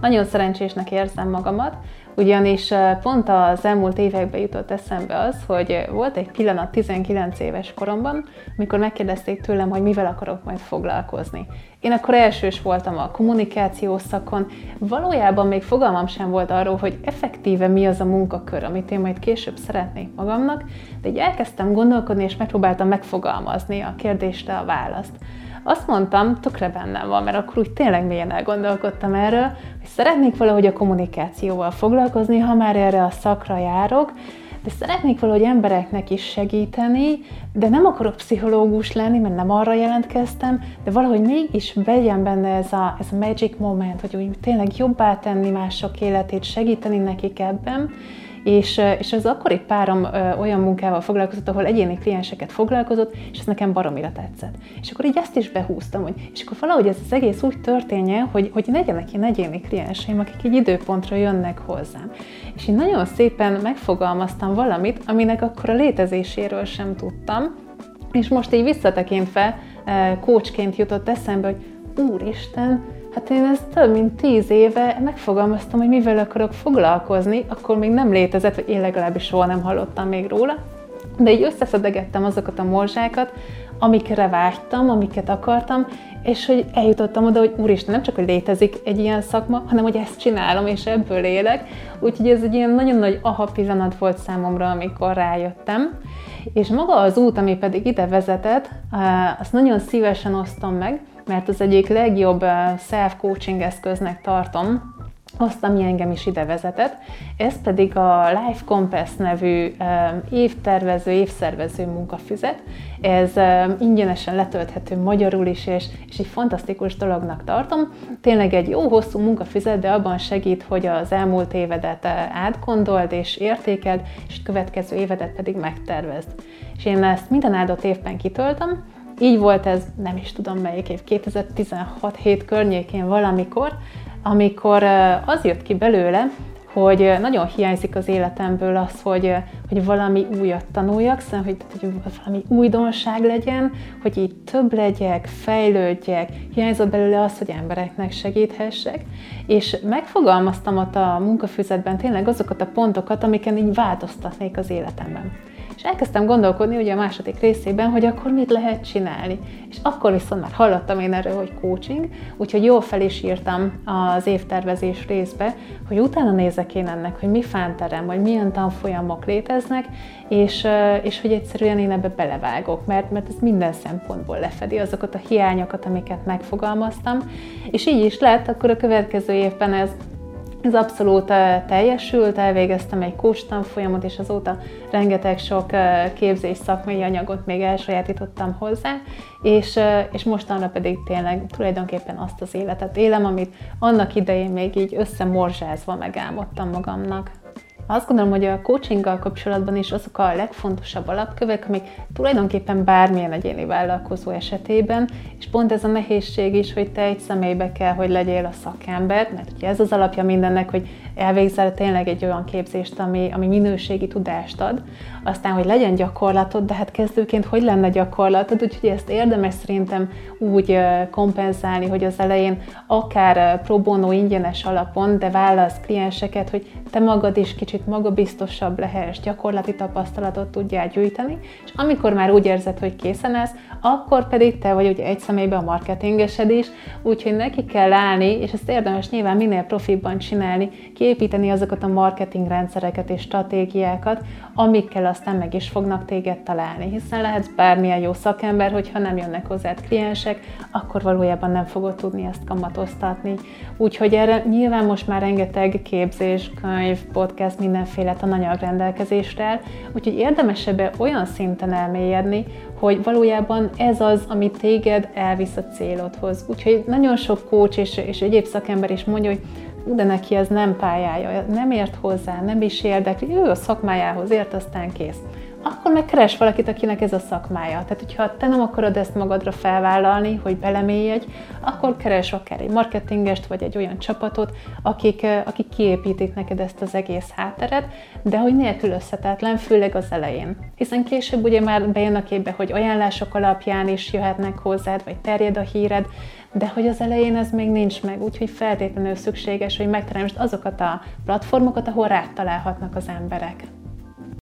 Nagyon szerencsésnek érzem magamat, ugyanis pont az elmúlt években jutott eszembe az, hogy volt egy pillanat 19 éves koromban, amikor megkérdezték tőlem, hogy mivel akarok majd foglalkozni. Én akkor elsős voltam a kommunikáció szakon, valójában még fogalmam sem volt arról, hogy effektíve mi az a munkakör, amit én majd később szeretnék magamnak, de így elkezdtem gondolkodni, és megpróbáltam megfogalmazni a kérdésre a választ azt mondtam, tökre bennem van, mert akkor úgy tényleg mélyen elgondolkodtam erről, hogy szeretnék valahogy a kommunikációval foglalkozni, ha már erre a szakra járok, de szeretnék valahogy embereknek is segíteni, de nem akarok pszichológus lenni, mert nem arra jelentkeztem, de valahogy mégis legyen benne ez a, ez a magic moment, hogy úgy tényleg jobbá tenni mások életét, segíteni nekik ebben, és, és az akkori párom olyan munkával foglalkozott, ahol egyéni klienseket foglalkozott, és ez nekem baromira tetszett. És akkor így ezt is behúztam, hogy, és akkor valahogy ez az egész úgy történjen, hogy, hogy legyenek ilyen egyéni klienseim, akik egy időpontra jönnek hozzám. És én nagyon szépen megfogalmaztam valamit, aminek akkor a létezéséről sem tudtam, és most így visszatekintve coachként jutott eszembe, hogy úristen, Hát én ezt több mint tíz éve megfogalmaztam, hogy mivel akarok foglalkozni, akkor még nem létezett, vagy én legalábbis soha nem hallottam még róla, de így összeszedegettem azokat a morzsákat, amikre vágytam, amiket akartam, és hogy eljutottam oda, hogy úristen, nem csak, hogy létezik egy ilyen szakma, hanem hogy ezt csinálom, és ebből élek. Úgyhogy ez egy ilyen nagyon nagy aha pillanat volt számomra, amikor rájöttem. És maga az út, ami pedig ide vezetett, azt nagyon szívesen osztom meg, mert az egyik legjobb self-coaching eszköznek tartom, azt, ami engem is ide vezetett. Ez pedig a Life Compass nevű évtervező, évszervező munkafüzet. Ez ingyenesen letölthető magyarul is, és, és egy fantasztikus dolognak tartom. Tényleg egy jó hosszú munkafüzet, de abban segít, hogy az elmúlt évedet átgondold és értékeld, és a következő évedet pedig megtervezd. És én ezt minden áldott évben kitöltöm, így volt ez, nem is tudom melyik év, 2016-7 környékén valamikor, amikor az jött ki belőle, hogy nagyon hiányzik az életemből az, hogy, hogy valami újat tanuljak, szóval, hogy, hogy valami újdonság legyen, hogy így több legyek, fejlődjek, hiányzott belőle az, hogy embereknek segíthessek, és megfogalmaztam ott a munkafüzetben tényleg azokat a pontokat, amiken így változtatnék az életemben. Elkezdtem gondolkodni ugye a második részében, hogy akkor mit lehet csinálni. És akkor viszont már hallottam én erről, hogy coaching, úgyhogy jól fel is írtam az évtervezés részbe, hogy utána nézek én ennek, hogy mi fánterem, vagy milyen tanfolyamok léteznek, és, és hogy egyszerűen én ebbe belevágok, mert, mert ez minden szempontból lefedi azokat a hiányokat, amiket megfogalmaztam, és így is lett, akkor a következő évben ez ez abszolút teljesült, elvégeztem egy kóstan folyamot, és azóta rengeteg sok képzés szakmai anyagot még elsajátítottam hozzá, és, és mostanra pedig tényleg tulajdonképpen azt az életet élem, amit annak idején még így összemorzsázva megálmodtam magamnak. Azt gondolom, hogy a coachinggal kapcsolatban is azok a legfontosabb alapkövek, amik tulajdonképpen bármilyen egyéni vállalkozó esetében, és pont ez a nehézség is, hogy te egy személybe kell, hogy legyél a szakember, mert ugye ez az alapja mindennek, hogy elvégzel tényleg egy olyan képzést, ami, ami minőségi tudást ad, aztán, hogy legyen gyakorlatod, de hát kezdőként hogy lenne gyakorlatod, úgyhogy ezt érdemes szerintem úgy kompenzálni, hogy az elején akár pro bono ingyenes alapon, de válasz klienseket, hogy te magad is kicsit magabiztosabb lehess, gyakorlati tapasztalatot tudjál gyűjteni, és amikor már úgy érzed, hogy készen állsz, akkor pedig te vagy ugye egy személyben a marketingesed is, úgyhogy neki kell állni, és ezt érdemes nyilván minél profibban csinálni, kiépíteni azokat a marketing rendszereket és stratégiákat, amikkel aztán meg is fognak téged találni, hiszen lehetsz bármilyen jó szakember, hogyha nem jönnek hozzád kliensek, akkor valójában nem fogod tudni ezt kamatoztatni. Úgyhogy erre nyilván most már rengeteg képzés, könyv, podcast, mindenféle tananyag rendelkezésre úgyhogy érdemes ebbe olyan szinten elmélyedni, hogy valójában ez az, ami téged elvisz a célodhoz. Úgyhogy nagyon sok coach és, és egyéb szakember is mondja, hogy de neki ez nem pályája, nem ért hozzá, nem is érdekli, ő a szakmájához ért, aztán kész akkor meg keres valakit, akinek ez a szakmája. Tehát, hogyha te nem akarod ezt magadra felvállalni, hogy belemélyedj, akkor keres akár egy marketingest, vagy egy olyan csapatot, akik, eh, akik kiépítik neked ezt az egész hátteret, de hogy nélkülözhetetlen, főleg az elején. Hiszen később ugye már bejön a képbe, hogy ajánlások alapján is jöhetnek hozzád, vagy terjed a híred, de hogy az elején ez még nincs meg, úgyhogy feltétlenül szükséges, hogy megteremtsd azokat a platformokat, ahol rád találhatnak az emberek.